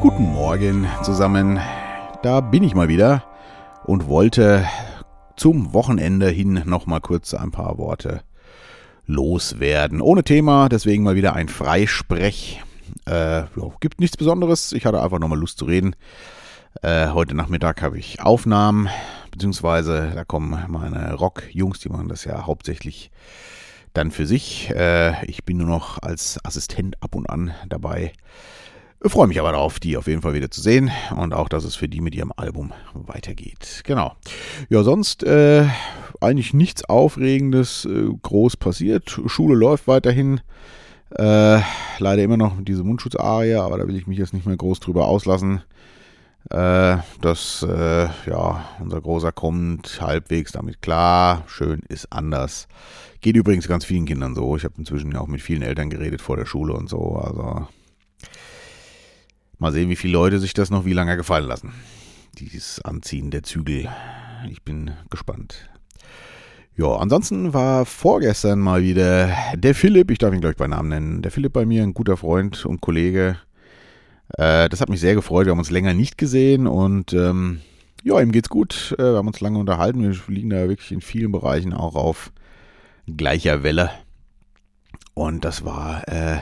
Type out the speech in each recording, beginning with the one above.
Guten Morgen zusammen. Da bin ich mal wieder und wollte zum Wochenende hin noch mal kurz ein paar Worte loswerden. Ohne Thema, deswegen mal wieder ein Freisprech. Äh, gibt nichts Besonderes. Ich hatte einfach nochmal Lust zu reden. Äh, heute Nachmittag habe ich Aufnahmen, beziehungsweise da kommen meine Rock-Jungs, die machen das ja hauptsächlich dann für sich. Äh, ich bin nur noch als Assistent ab und an dabei. Freue mich aber darauf, die auf jeden Fall wieder zu sehen und auch, dass es für die mit ihrem Album weitergeht. Genau. Ja, sonst äh, eigentlich nichts Aufregendes äh, groß passiert. Schule läuft weiterhin. Äh, leider immer noch diese Mundschutzarie, aber da will ich mich jetzt nicht mehr groß drüber auslassen. Äh, dass, äh, ja, unser Großer kommt halbwegs damit klar. Schön ist anders. Geht übrigens ganz vielen Kindern so. Ich habe inzwischen auch mit vielen Eltern geredet vor der Schule und so. Also Mal sehen, wie viele Leute sich das noch wie lange gefallen lassen. Dieses Anziehen der Zügel. Ich bin gespannt. Ja, ansonsten war vorgestern mal wieder der Philipp, ich darf ihn gleich bei Namen nennen, der Philipp bei mir, ein guter Freund und Kollege. Äh, das hat mich sehr gefreut, wir haben uns länger nicht gesehen und ähm, ja, ihm geht's gut. Äh, wir haben uns lange unterhalten, wir liegen da wirklich in vielen Bereichen auch auf gleicher Welle. Und das war äh,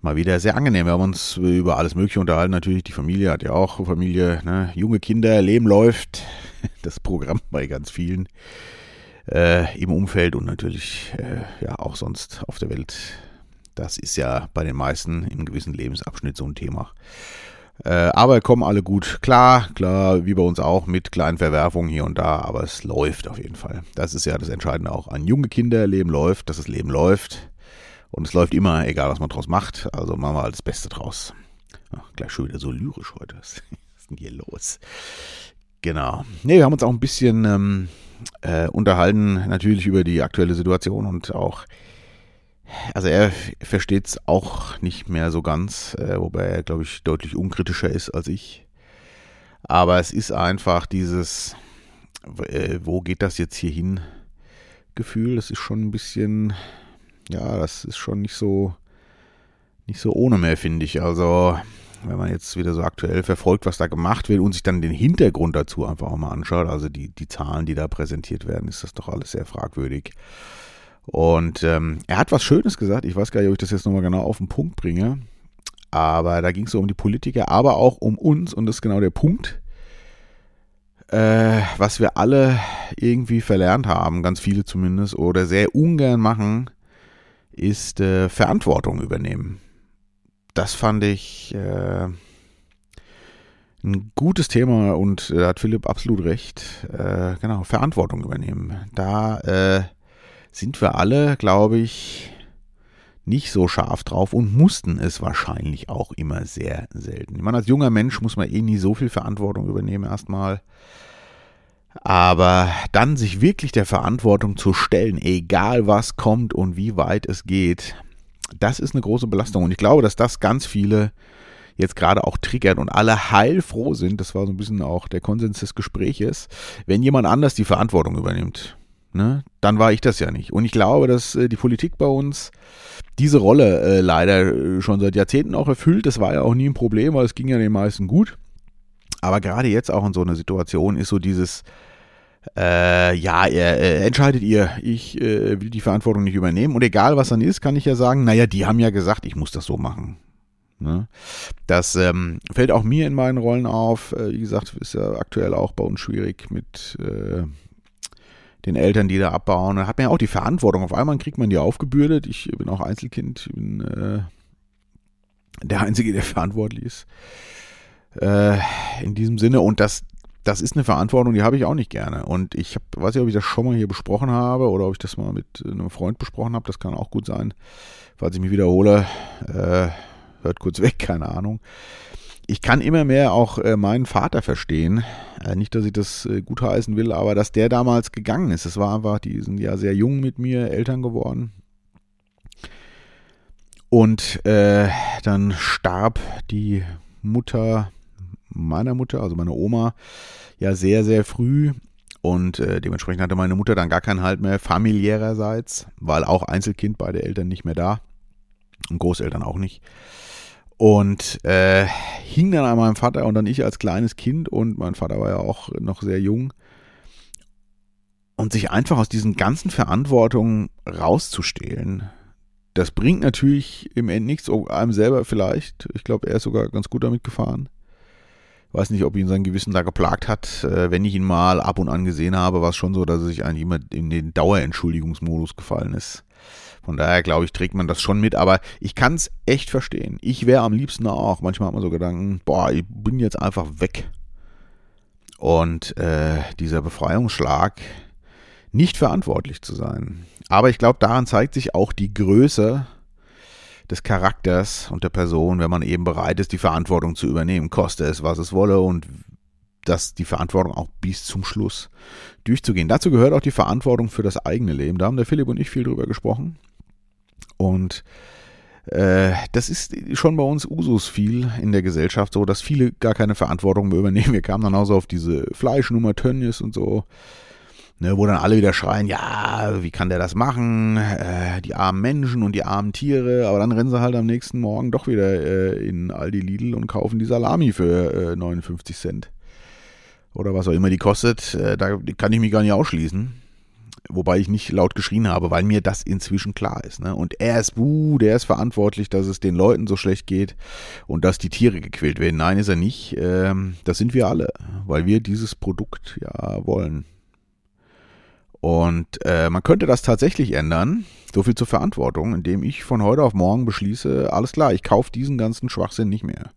mal wieder sehr angenehm. Wir haben uns über alles Mögliche unterhalten. Natürlich, die Familie hat ja auch Familie, ne? junge Kinder, Leben läuft. Das Programm bei ganz vielen äh, im Umfeld und natürlich äh, ja auch sonst auf der Welt. Das ist ja bei den meisten im gewissen Lebensabschnitt so ein Thema. Äh, aber kommen alle gut klar, klar, wie bei uns auch, mit kleinen Verwerfungen hier und da, aber es läuft auf jeden Fall. Das ist ja das Entscheidende auch an junge Kinder, Leben läuft, dass das Leben läuft. Und es läuft immer, egal was man draus macht. Also machen wir das Beste draus. Ach, gleich schon wieder so lyrisch heute. Was ist denn hier los? Genau. Ne, wir haben uns auch ein bisschen ähm, äh, unterhalten, natürlich über die aktuelle Situation und auch, also er versteht es auch nicht mehr so ganz, äh, wobei er, glaube ich, deutlich unkritischer ist als ich. Aber es ist einfach dieses, äh, wo geht das jetzt hier hin? Gefühl, das ist schon ein bisschen ja, das ist schon nicht so, nicht so ohne mehr, finde ich. Also, wenn man jetzt wieder so aktuell verfolgt, was da gemacht wird und sich dann den Hintergrund dazu einfach auch mal anschaut, also die, die Zahlen, die da präsentiert werden, ist das doch alles sehr fragwürdig. Und ähm, er hat was Schönes gesagt, ich weiß gar nicht, ob ich das jetzt nochmal genau auf den Punkt bringe, aber da ging es so um die Politiker, aber auch um uns und das ist genau der Punkt, äh, was wir alle irgendwie verlernt haben, ganz viele zumindest, oder sehr ungern machen, ist äh, Verantwortung übernehmen. Das fand ich äh, ein gutes Thema und da hat Philipp absolut recht. Äh, genau, Verantwortung übernehmen. Da äh, sind wir alle, glaube ich, nicht so scharf drauf und mussten es wahrscheinlich auch immer sehr selten. Ich meine, als junger Mensch muss man eh nie so viel Verantwortung übernehmen erstmal. Aber dann sich wirklich der Verantwortung zu stellen, egal was kommt und wie weit es geht, das ist eine große Belastung. Und ich glaube, dass das ganz viele jetzt gerade auch triggert und alle heilfroh sind, das war so ein bisschen auch der Konsens des Gespräches, wenn jemand anders die Verantwortung übernimmt. Ne, dann war ich das ja nicht. Und ich glaube, dass äh, die Politik bei uns diese Rolle äh, leider schon seit Jahrzehnten auch erfüllt. Das war ja auch nie ein Problem, weil es ging ja den meisten gut. Aber gerade jetzt auch in so einer Situation ist so dieses, äh, ja, äh, entscheidet ihr, ich äh, will die Verantwortung nicht übernehmen. Und egal was dann ist, kann ich ja sagen, naja, die haben ja gesagt, ich muss das so machen. Ne? Das ähm, fällt auch mir in meinen Rollen auf. Äh, wie gesagt, ist ja aktuell auch bei uns schwierig mit äh, den Eltern, die da abbauen. Da hat man ja auch die Verantwortung. Auf einmal kriegt man die aufgebürdet. Ich bin auch Einzelkind, ich bin äh, der Einzige, der verantwortlich ist. in diesem Sinne. Und das, das ist eine Verantwortung, die habe ich auch nicht gerne. Und ich hab, weiß nicht, ob ich das schon mal hier besprochen habe oder ob ich das mal mit einem Freund besprochen habe. Das kann auch gut sein. Falls ich mich wiederhole, äh, hört kurz weg, keine Ahnung. Ich kann immer mehr auch äh, meinen Vater verstehen. Äh, nicht, dass ich das äh, gutheißen will, aber dass der damals gegangen ist. Es war einfach, die sind ja sehr jung mit mir, Eltern geworden. Und äh, dann starb die Mutter meiner Mutter, also meiner Oma, ja sehr, sehr früh. Und äh, dementsprechend hatte meine Mutter dann gar keinen Halt mehr, familiärerseits, weil auch Einzelkind, beide Eltern nicht mehr da und Großeltern auch nicht. Und äh, hing dann an meinem Vater und dann ich als kleines Kind und mein Vater war ja auch noch sehr jung. Und sich einfach aus diesen ganzen Verantwortungen rauszustehlen, das bringt natürlich im End nichts, einem selber vielleicht. Ich glaube, er ist sogar ganz gut damit gefahren. Weiß nicht, ob ihn sein Gewissen da geplagt hat. Äh, wenn ich ihn mal ab und an gesehen habe, war es schon so, dass er sich eigentlich immer in den Dauerentschuldigungsmodus gefallen ist. Von daher glaube ich, trägt man das schon mit, aber ich kann es echt verstehen. Ich wäre am liebsten auch. Manchmal hat man so Gedanken, boah, ich bin jetzt einfach weg. Und äh, dieser Befreiungsschlag, nicht verantwortlich zu sein. Aber ich glaube, daran zeigt sich auch die Größe des Charakters und der Person, wenn man eben bereit ist, die Verantwortung zu übernehmen, koste es, was es wolle und dass die Verantwortung auch bis zum Schluss durchzugehen. Dazu gehört auch die Verantwortung für das eigene Leben. Da haben der Philipp und ich viel drüber gesprochen. Und äh, das ist schon bei uns Usus viel in der Gesellschaft so, dass viele gar keine Verantwortung mehr übernehmen. Wir kamen dann auch so auf diese Fleischnummer Tönnies und so. Ne, wo dann alle wieder schreien, ja, wie kann der das machen? Äh, die armen Menschen und die armen Tiere. Aber dann rennen sie halt am nächsten Morgen doch wieder äh, in Aldi Lidl und kaufen die Salami für äh, 59 Cent. Oder was auch immer die kostet. Äh, da kann ich mich gar nicht ausschließen. Wobei ich nicht laut geschrien habe, weil mir das inzwischen klar ist. Ne? Und er ist, buh, der ist verantwortlich, dass es den Leuten so schlecht geht und dass die Tiere gequält werden. Nein, ist er nicht. Ähm, das sind wir alle, weil wir dieses Produkt ja wollen. Und äh, man könnte das tatsächlich ändern, so viel zur Verantwortung, indem ich von heute auf morgen beschließe, alles klar, ich kaufe diesen ganzen Schwachsinn nicht mehr.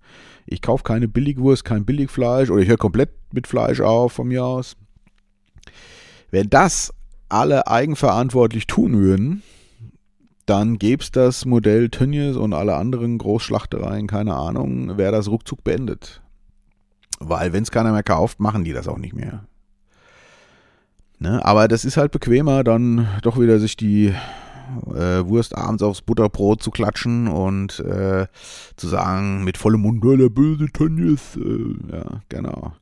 Ich kaufe keine Billigwurst, kein Billigfleisch oder ich höre komplett mit Fleisch auf von mir aus. Wenn das alle eigenverantwortlich tun würden, dann gäbe es das Modell Tönnies und alle anderen Großschlachtereien, keine Ahnung, wäre das ruckzuck beendet. Weil wenn es keiner mehr kauft, machen die das auch nicht mehr. Ne? Aber das ist halt bequemer, dann doch wieder sich die äh, Wurst abends aufs Butterbrot zu klatschen und äh, zu sagen mit vollem Mund, der böse Tönnies. Äh, ja, genau.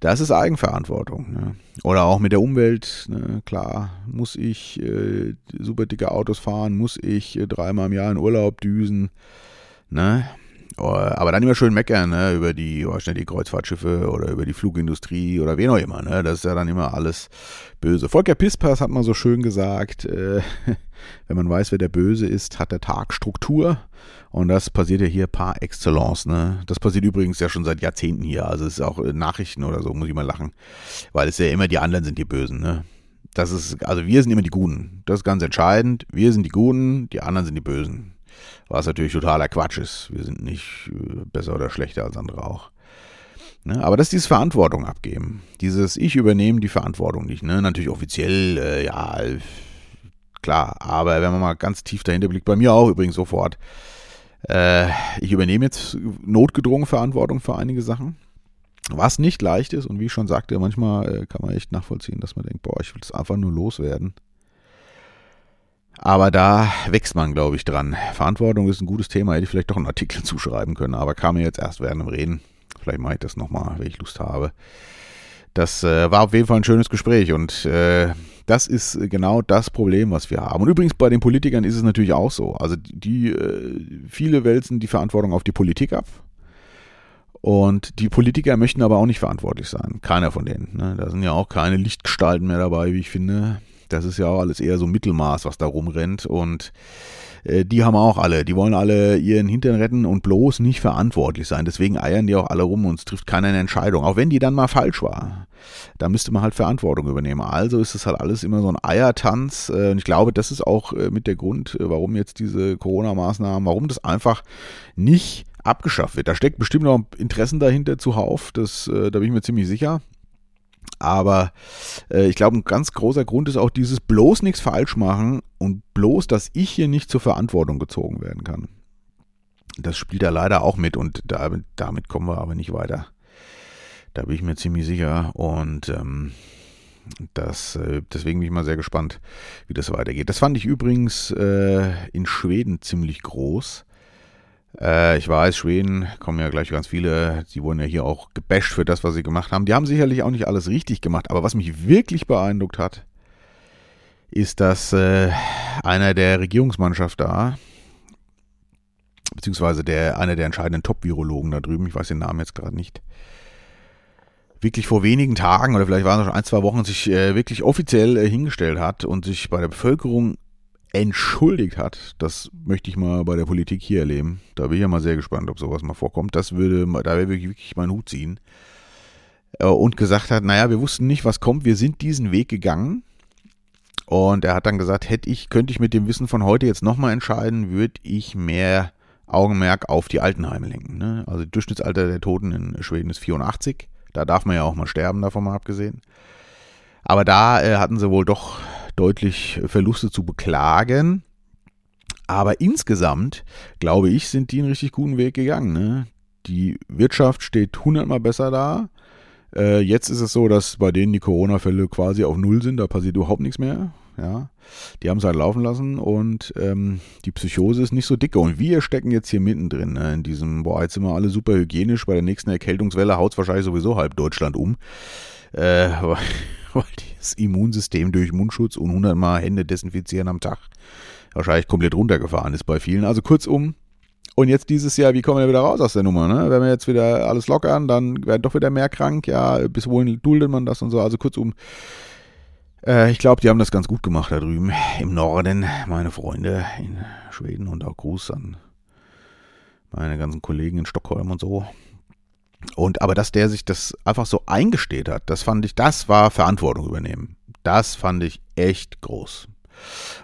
Das ist Eigenverantwortung. Ne? Oder auch mit der Umwelt. Ne? Klar, muss ich äh, super dicke Autos fahren, muss ich äh, dreimal im Jahr in Urlaub düsen. Ne? Oh, aber dann immer schön meckern, ne, über die, oh, die Kreuzfahrtschiffe oder über die Flugindustrie oder wen auch immer, ne. Das ist ja dann immer alles böse. Volker Pispas hat mal so schön gesagt, äh, wenn man weiß, wer der Böse ist, hat der Tag Struktur. Und das passiert ja hier par excellence, ne. Das passiert übrigens ja schon seit Jahrzehnten hier. Also es ist auch äh, Nachrichten oder so, muss ich mal lachen. Weil es ja immer die anderen sind die Bösen, ne. Das ist, also wir sind immer die Guten. Das ist ganz entscheidend. Wir sind die Guten, die anderen sind die Bösen. Was natürlich totaler Quatsch ist. Wir sind nicht äh, besser oder schlechter als andere auch. Ne? Aber das ist dieses Verantwortung abgeben. Dieses Ich übernehme die Verantwortung nicht. Ne? Natürlich offiziell, äh, ja, klar. Aber wenn man mal ganz tief dahinter blickt, bei mir auch übrigens sofort. Äh, ich übernehme jetzt notgedrungen Verantwortung für einige Sachen. Was nicht leicht ist und wie ich schon sagte, manchmal äh, kann man echt nachvollziehen, dass man denkt, boah, ich will es einfach nur loswerden. Aber da wächst man, glaube ich, dran. Verantwortung ist ein gutes Thema, hätte ich vielleicht doch einen Artikel zuschreiben können, aber kam mir jetzt erst während dem Reden. Vielleicht mache ich das nochmal, wenn ich Lust habe. Das äh, war auf jeden Fall ein schönes Gespräch und äh, das ist genau das Problem, was wir haben. Und übrigens bei den Politikern ist es natürlich auch so. Also die, äh, viele wälzen die Verantwortung auf die Politik ab. Und die Politiker möchten aber auch nicht verantwortlich sein. Keiner von denen. Ne? Da sind ja auch keine Lichtgestalten mehr dabei, wie ich finde. Das ist ja auch alles eher so Mittelmaß, was da rumrennt. Und äh, die haben auch alle, die wollen alle ihren Hintern retten und bloß nicht verantwortlich sein. Deswegen eiern die auch alle rum und es trifft keiner eine Entscheidung, auch wenn die dann mal falsch war. Da müsste man halt Verantwortung übernehmen. Also ist es halt alles immer so ein Eiertanz. Äh, und ich glaube, das ist auch äh, mit der Grund, warum jetzt diese Corona-Maßnahmen, warum das einfach nicht abgeschafft wird. Da steckt bestimmt noch Interessen dahinter zuhauf, das, da bin ich mir ziemlich sicher. Aber äh, ich glaube, ein ganz großer Grund ist auch dieses bloß nichts falsch machen und bloß, dass ich hier nicht zur Verantwortung gezogen werden kann. Das spielt da leider auch mit und da, damit kommen wir aber nicht weiter. Da bin ich mir ziemlich sicher und ähm, das, äh, deswegen bin ich mal sehr gespannt, wie das weitergeht. Das fand ich übrigens äh, in Schweden ziemlich groß. Äh, ich weiß, Schweden kommen ja gleich ganz viele, die wurden ja hier auch gebasht für das, was sie gemacht haben. Die haben sicherlich auch nicht alles richtig gemacht, aber was mich wirklich beeindruckt hat, ist, dass äh, einer der Regierungsmannschaft da, beziehungsweise der, einer der entscheidenden Top-Virologen da drüben, ich weiß den Namen jetzt gerade nicht, wirklich vor wenigen Tagen oder vielleicht waren es schon ein, zwei Wochen, sich äh, wirklich offiziell äh, hingestellt hat und sich bei der Bevölkerung entschuldigt hat. Das möchte ich mal bei der Politik hier erleben. Da bin ich ja mal sehr gespannt, ob sowas mal vorkommt. Das würde, da wäre wirklich, meinen Hut ziehen. Äh, und gesagt hat, naja, wir wussten nicht, was kommt. Wir sind diesen Weg gegangen. Und er hat dann gesagt, hätte ich, könnte ich mit dem Wissen von heute jetzt nochmal entscheiden, würde ich mehr Augenmerk auf die Altenheime lenken. Ne? Also Durchschnittsalter der Toten in Schweden ist 84. Da darf man ja auch mal sterben, davon mal abgesehen. Aber da äh, hatten sie wohl doch deutlich Verluste zu beklagen. Aber insgesamt, glaube ich, sind die einen richtig guten Weg gegangen. Ne? Die Wirtschaft steht hundertmal besser da. Äh, jetzt ist es so, dass bei denen die Corona-Fälle quasi auf Null sind, da passiert überhaupt nichts mehr. Ja, die haben es halt laufen lassen und ähm, die Psychose ist nicht so dicke. Und wir stecken jetzt hier mittendrin ne, in diesem, boah, jetzt sind wir alle super hygienisch. Bei der nächsten Erkältungswelle haut es wahrscheinlich sowieso halb Deutschland um. Äh, weil das Immunsystem durch Mundschutz und 100 Mal Hände desinfizieren am Tag wahrscheinlich komplett runtergefahren ist bei vielen. Also kurzum, und jetzt dieses Jahr, wie kommen wir wieder raus aus der Nummer? Ne? Wenn wir jetzt wieder alles lockern, dann werden doch wieder mehr krank. Ja, bis wohin duldet man das und so? Also kurzum, äh, ich glaube, die haben das ganz gut gemacht da drüben im Norden. Meine Freunde in Schweden und auch Gruß an meine ganzen Kollegen in Stockholm und so. Und aber dass der sich das einfach so eingesteht hat, das fand ich, das war Verantwortung übernehmen. Das fand ich echt groß.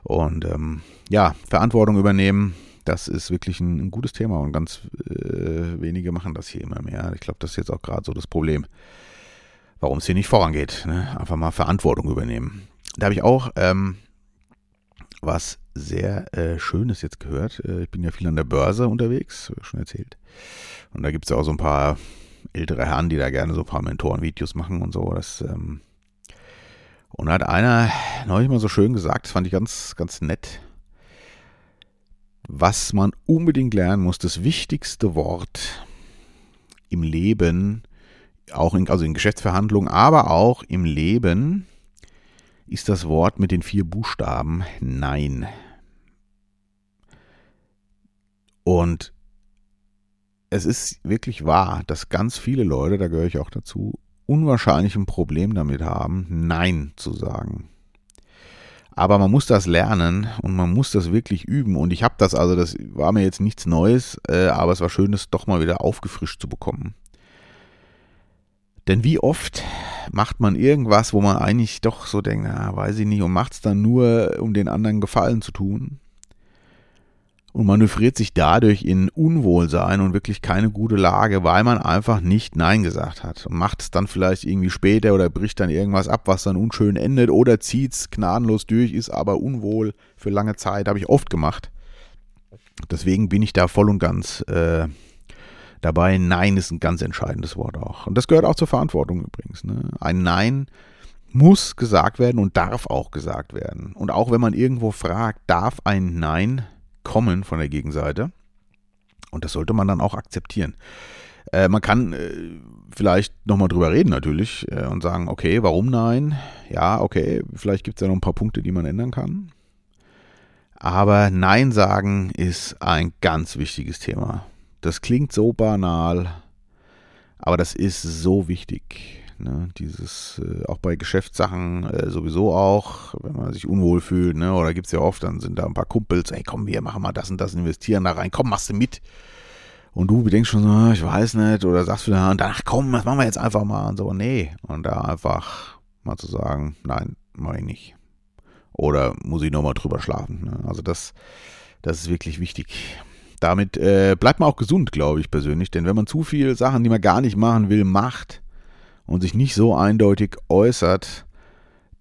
Und ähm, ja, Verantwortung übernehmen, das ist wirklich ein, ein gutes Thema und ganz äh, wenige machen das hier immer mehr. Ich glaube, das ist jetzt auch gerade so das Problem, warum es hier nicht vorangeht. Ne? Einfach mal Verantwortung übernehmen. Da habe ich auch ähm, was sehr äh, Schönes jetzt gehört. Äh, ich bin ja viel an der Börse unterwegs, schon erzählt. Und da gibt es ja auch so ein paar ältere Herren, die da gerne so ein paar Mentoren-Videos machen und so. Das, ähm und hat einer neulich mal so schön gesagt, das fand ich ganz, ganz nett, was man unbedingt lernen muss, das wichtigste Wort im Leben, auch in, also in Geschäftsverhandlungen, aber auch im Leben, ist das Wort mit den vier Buchstaben Nein. Und es ist wirklich wahr, dass ganz viele Leute, da gehöre ich auch dazu, unwahrscheinlich ein Problem damit haben, Nein zu sagen. Aber man muss das lernen und man muss das wirklich üben. Und ich habe das, also das war mir jetzt nichts Neues, äh, aber es war schön, das doch mal wieder aufgefrischt zu bekommen. Denn wie oft macht man irgendwas, wo man eigentlich doch so denkt, na, weiß ich nicht, und macht es dann nur, um den anderen Gefallen zu tun und manövriert sich dadurch in Unwohlsein und wirklich keine gute Lage, weil man einfach nicht Nein gesagt hat macht es dann vielleicht irgendwie später oder bricht dann irgendwas ab, was dann unschön endet oder zieht es gnadenlos durch, ist aber unwohl für lange Zeit, habe ich oft gemacht. Deswegen bin ich da voll und ganz äh, dabei. Nein ist ein ganz entscheidendes Wort auch. Und das gehört auch zur Verantwortung übrigens. Ne? Ein Nein muss gesagt werden und darf auch gesagt werden. Und auch wenn man irgendwo fragt, darf ein Nein kommen von der Gegenseite. Und das sollte man dann auch akzeptieren. Äh, man kann äh, vielleicht nochmal drüber reden natürlich äh, und sagen, okay, warum nein? Ja, okay, vielleicht gibt es ja noch ein paar Punkte, die man ändern kann. Aber Nein sagen ist ein ganz wichtiges Thema. Das klingt so banal, aber das ist so wichtig. Ne? Dieses, äh, auch bei Geschäftssachen äh, sowieso auch, wenn man sich unwohl fühlt, ne? oder gibt es ja oft, dann sind da ein paar Kumpels, ey komm, wir machen mal das und das, investieren da rein, komm, machst du mit. Und du denkst schon so, ah, ich weiß nicht, oder sagst du dann, ach komm, das machen wir jetzt einfach mal und so, nee. Und da einfach mal zu sagen, nein, mach ich nicht. Oder muss ich nochmal drüber schlafen. Ne? Also das, das ist wirklich wichtig. Damit äh, bleibt man auch gesund, glaube ich persönlich. Denn wenn man zu viele Sachen, die man gar nicht machen will, macht, und sich nicht so eindeutig äußert,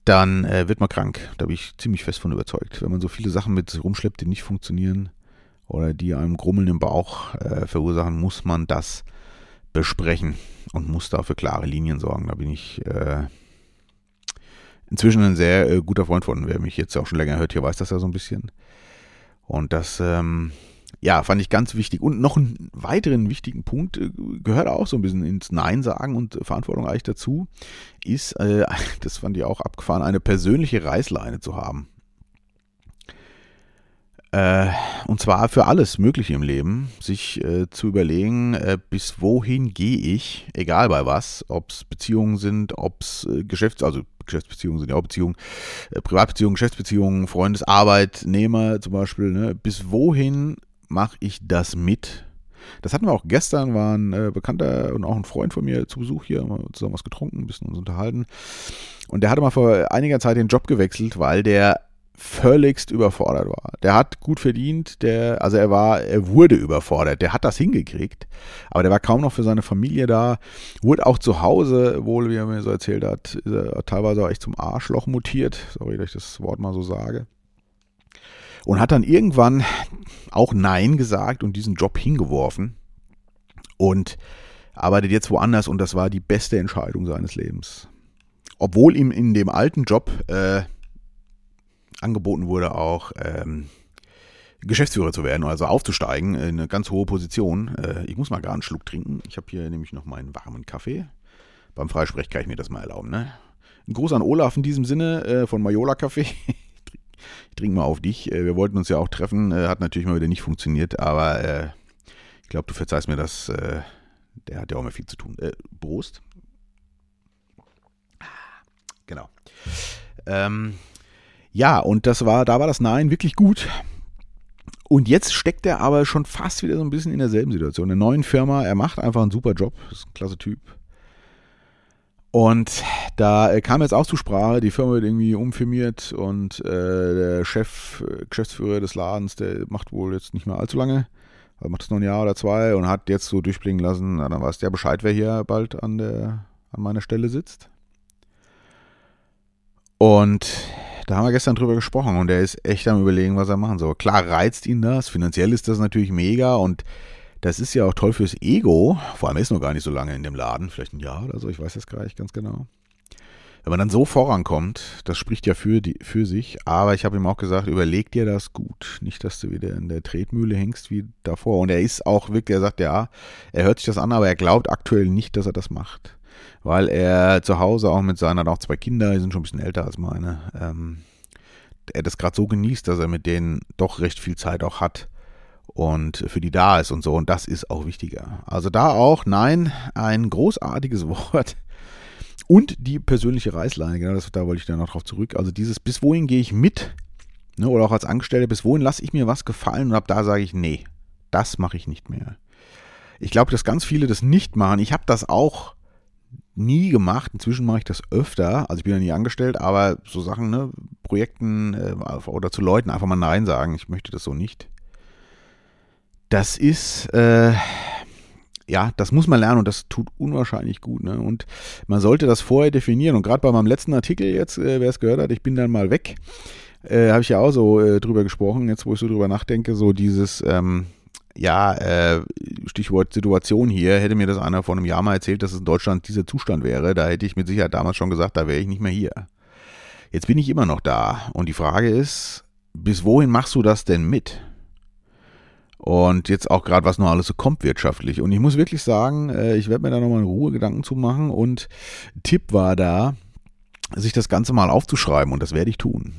dann äh, wird man krank. Da bin ich ziemlich fest von überzeugt. Wenn man so viele Sachen mit sich rumschleppt, die nicht funktionieren oder die einem Grummeln im Bauch äh, verursachen, muss man das besprechen und muss dafür klare Linien sorgen. Da bin ich äh, inzwischen ein sehr äh, guter Freund von. Wer mich jetzt auch schon länger hört, hier weiß das ja so ein bisschen. Und das ähm, ja, fand ich ganz wichtig. Und noch einen weiteren wichtigen Punkt, äh, gehört auch so ein bisschen ins Nein sagen und Verantwortung eigentlich dazu, ist, äh, das fand ich auch abgefahren, eine persönliche Reißleine zu haben. Äh, und zwar für alles Mögliche im Leben, sich äh, zu überlegen, äh, bis wohin gehe ich, egal bei was, ob es Beziehungen sind, ob es Geschäfts-, also Geschäftsbeziehungen sind ja auch Beziehungen, Privatbeziehungen, Geschäftsbeziehungen, Freundes, Arbeitnehmer zum Beispiel, ne? bis wohin mache ich das mit? Das hatten wir auch gestern, war ein äh, Bekannter und auch ein Freund von mir zu Besuch hier, haben wir zusammen was getrunken, ein bisschen uns unterhalten. Und der hatte mal vor einiger Zeit den Job gewechselt, weil der völligst überfordert war. Der hat gut verdient, der, also er war, er wurde überfordert, der hat das hingekriegt, aber der war kaum noch für seine Familie da, wurde auch zu Hause, wohl, wie er mir so erzählt hat, teilweise auch echt zum Arschloch mutiert, sorry, dass ich das Wort mal so sage. Und hat dann irgendwann auch Nein gesagt und diesen Job hingeworfen und arbeitet jetzt woanders und das war die beste Entscheidung seines Lebens. Obwohl ihm in dem alten Job äh, angeboten wurde, auch ähm, Geschäftsführer zu werden, also aufzusteigen in eine ganz hohe Position. Äh, ich muss mal gar einen Schluck trinken. Ich habe hier nämlich noch meinen warmen Kaffee. Beim Freisprech kann ich mir das mal erlauben. Ne? Ein Gruß an Olaf in diesem Sinne äh, von Majola Kaffee. ich trinke mal auf dich. Äh, wir wollten uns ja auch treffen. Äh, hat natürlich mal wieder nicht funktioniert, aber äh, ich glaube, du verzeihst mir das. Äh, der hat ja auch mehr viel zu tun. Prost. Genau. Ähm, ja, und das war, da war das Nein wirklich gut. Und jetzt steckt er aber schon fast wieder so ein bisschen in derselben Situation. In einer neuen Firma, er macht einfach einen super Job, ist ein klasse Typ. Und da kam jetzt auch zur Sprache, die Firma wird irgendwie umfirmiert und äh, der Chef, Geschäftsführer des Ladens, der macht wohl jetzt nicht mehr allzu lange, also macht es noch ein Jahr oder zwei und hat jetzt so durchblicken lassen, na, dann weiß der Bescheid, wer hier bald an, der, an meiner Stelle sitzt. Und da haben wir gestern drüber gesprochen und er ist echt am überlegen, was er machen soll. Klar reizt ihn das, finanziell ist das natürlich mega und das ist ja auch toll fürs Ego. Vor allem ist noch gar nicht so lange in dem Laden, vielleicht ein Jahr oder so, ich weiß das gar nicht ganz genau. Wenn man dann so vorankommt, das spricht ja für, die, für sich, aber ich habe ihm auch gesagt, überleg dir das gut. Nicht, dass du wieder in der Tretmühle hängst wie davor. Und er ist auch wirklich, er sagt ja, er hört sich das an, aber er glaubt aktuell nicht, dass er das macht weil er zu Hause auch mit seinen, auch zwei Kinder, die sind schon ein bisschen älter als meine, ähm, er das gerade so genießt, dass er mit denen doch recht viel Zeit auch hat und für die da ist und so. Und das ist auch wichtiger. Also da auch, nein, ein großartiges Wort. Und die persönliche Reißleine, genau, das, da wollte ich dann noch drauf zurück. Also dieses, bis wohin gehe ich mit? Ne, oder auch als Angestellter, bis wohin lasse ich mir was gefallen und ab da sage ich, nee, das mache ich nicht mehr. Ich glaube, dass ganz viele das nicht machen. Ich habe das auch nie gemacht. Inzwischen mache ich das öfter. Also ich bin ja nie angestellt, aber so Sachen, ne, Projekten äh, oder zu Leuten einfach mal Nein sagen. Ich möchte das so nicht. Das ist, äh, ja, das muss man lernen und das tut unwahrscheinlich gut. Ne? Und man sollte das vorher definieren. Und gerade bei meinem letzten Artikel jetzt, äh, wer es gehört hat, ich bin dann mal weg, äh, habe ich ja auch so äh, drüber gesprochen, jetzt wo ich so drüber nachdenke, so dieses, ähm, ja, äh, Stichwort Situation hier, hätte mir das einer vor einem Jahr mal erzählt, dass es in Deutschland dieser Zustand wäre, da hätte ich mit Sicherheit damals schon gesagt, da wäre ich nicht mehr hier. Jetzt bin ich immer noch da und die Frage ist, bis wohin machst du das denn mit? Und jetzt auch gerade, was noch alles so kommt wirtschaftlich. Und ich muss wirklich sagen, äh, ich werde mir da nochmal in Ruhe Gedanken zu machen. Und Tipp war da, sich das Ganze mal aufzuschreiben. Und das werde ich tun.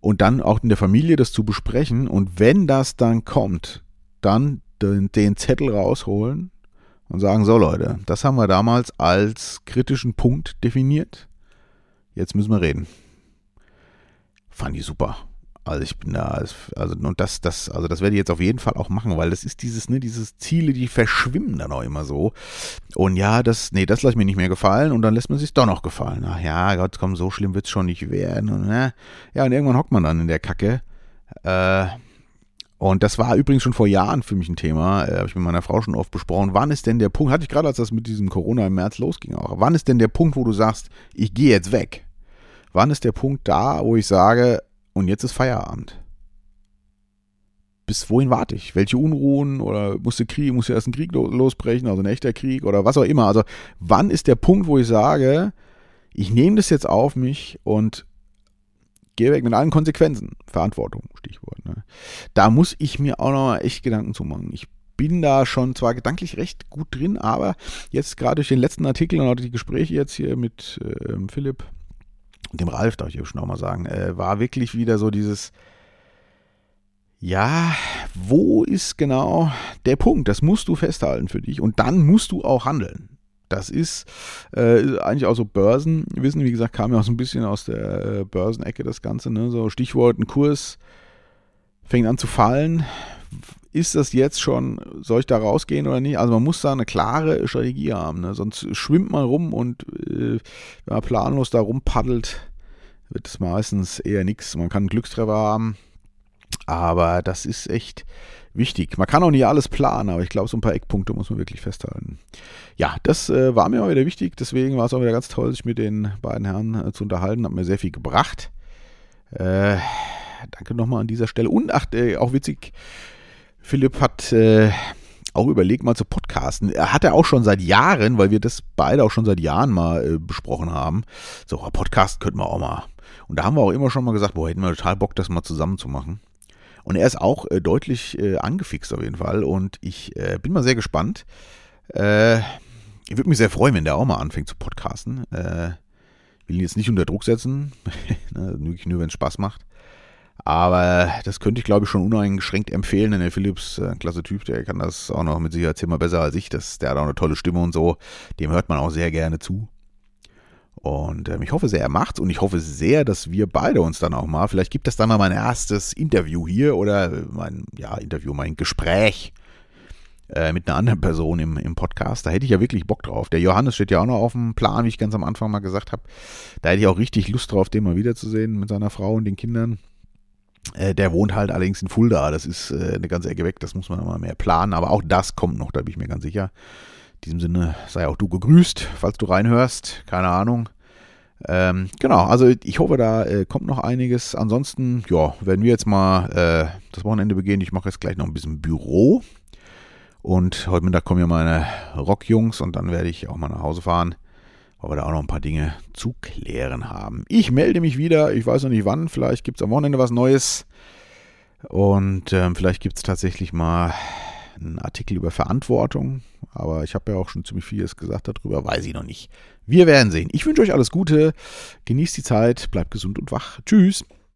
Und dann auch in der Familie das zu besprechen. Und wenn das dann kommt, dann den, den Zettel rausholen und sagen, so Leute, das haben wir damals als kritischen Punkt definiert. Jetzt müssen wir reden. Fand ich super. Also ich bin da, also und das, das, also das werde ich jetzt auf jeden Fall auch machen, weil das ist dieses, ne, dieses Ziele, die verschwimmen dann auch immer so. Und ja, das, nee, das lasse ich mir nicht mehr gefallen und dann lässt man sich doch noch gefallen. Ach ja, Gott, komm, so schlimm wird es schon nicht werden. Und, ne? Ja, und irgendwann hockt man dann in der Kacke. Äh, und das war übrigens schon vor Jahren für mich ein Thema, äh, habe ich mit meiner Frau schon oft besprochen. Wann ist denn der Punkt, hatte ich gerade, als das mit diesem Corona im März losging auch, wann ist denn der Punkt, wo du sagst, ich gehe jetzt weg? Wann ist der Punkt da, wo ich sage, und jetzt ist Feierabend? Bis wohin warte ich? Welche Unruhen oder musste Krieg, muss erst ein Krieg losbrechen, also ein echter Krieg oder was auch immer. Also wann ist der Punkt, wo ich sage, ich nehme das jetzt auf mich und gehe weg mit allen Konsequenzen. Verantwortung, Stichwort. Ne? Da muss ich mir auch noch echt Gedanken zu machen. Ich bin da schon zwar gedanklich recht gut drin, aber jetzt gerade durch den letzten Artikel und auch die Gespräche jetzt hier mit äh, Philipp dem Ralf, darf ich auch schon auch mal sagen, äh, war wirklich wieder so dieses, ja, wo ist genau der Punkt? Das musst du festhalten für dich und dann musst du auch handeln. Das ist äh, eigentlich auch so Börsenwissen, wie gesagt, kam ja auch so ein bisschen aus der äh, Börsenecke das Ganze, ne? so Stichwort, ein Kurs fängt an zu fallen. Ist das jetzt schon, soll ich da rausgehen oder nicht? Also man muss da eine klare Strategie haben, ne? sonst schwimmt man rum und äh, wenn man planlos da rumpaddelt, wird es meistens eher nichts. Man kann einen Glückstreffer haben, aber das ist echt wichtig. Man kann auch nicht alles planen, aber ich glaube, so ein paar Eckpunkte muss man wirklich festhalten. Ja, das äh, war mir auch wieder wichtig. Deswegen war es auch wieder ganz toll, sich mit den beiden Herren äh, zu unterhalten. Hat mir sehr viel gebracht. Äh, danke nochmal an dieser Stelle. Und ach, äh, auch witzig, Philipp hat äh, auch überlegt, mal zu podcasten. Er hat er auch schon seit Jahren, weil wir das beide auch schon seit Jahren mal äh, besprochen haben. So, Podcast könnten wir auch mal. Und da haben wir auch immer schon mal gesagt, boah, hätten wir total Bock, das mal zusammen zu machen. Und er ist auch äh, deutlich äh, angefixt auf jeden Fall. Und ich äh, bin mal sehr gespannt. Äh, ich würde mich sehr freuen, wenn der auch mal anfängt zu podcasten. Äh, will ihn jetzt nicht unter Druck setzen, ne, wirklich nur, wenn es Spaß macht. Aber das könnte ich, glaube ich, schon uneingeschränkt empfehlen, denn der Philips, äh, ein klasse Typ, der kann das auch noch mit Sicherheit zehnmal besser als ich. Das, der hat auch eine tolle Stimme und so. Dem hört man auch sehr gerne zu. Und ähm, ich hoffe sehr, er macht's und ich hoffe sehr, dass wir beide uns dann auch mal, vielleicht gibt es dann mal mein erstes Interview hier oder mein, ja, Interview, mein Gespräch äh, mit einer anderen Person im, im Podcast. Da hätte ich ja wirklich Bock drauf. Der Johannes steht ja auch noch auf dem Plan, wie ich ganz am Anfang mal gesagt habe. Da hätte ich auch richtig Lust drauf, den mal wiederzusehen mit seiner Frau und den Kindern. Äh, der wohnt halt allerdings in Fulda. Das ist äh, eine ganze Ecke weg. Das muss man mal mehr planen. Aber auch das kommt noch, da bin ich mir ganz sicher. In diesem Sinne sei auch du gegrüßt, falls du reinhörst. Keine Ahnung. Ähm, genau, also ich hoffe, da äh, kommt noch einiges. Ansonsten, ja, werden wir jetzt mal äh, das Wochenende begehen. Ich mache jetzt gleich noch ein bisschen Büro. Und heute Mittag kommen ja meine Rockjungs und dann werde ich auch mal nach Hause fahren, weil wir da auch noch ein paar Dinge zu klären haben. Ich melde mich wieder, ich weiß noch nicht wann, vielleicht gibt es am Wochenende was Neues. Und ähm, vielleicht gibt es tatsächlich mal einen Artikel über Verantwortung, aber ich habe ja auch schon ziemlich vieles gesagt darüber, weiß ich noch nicht. Wir werden sehen. Ich wünsche euch alles Gute, genießt die Zeit, bleibt gesund und wach. Tschüss.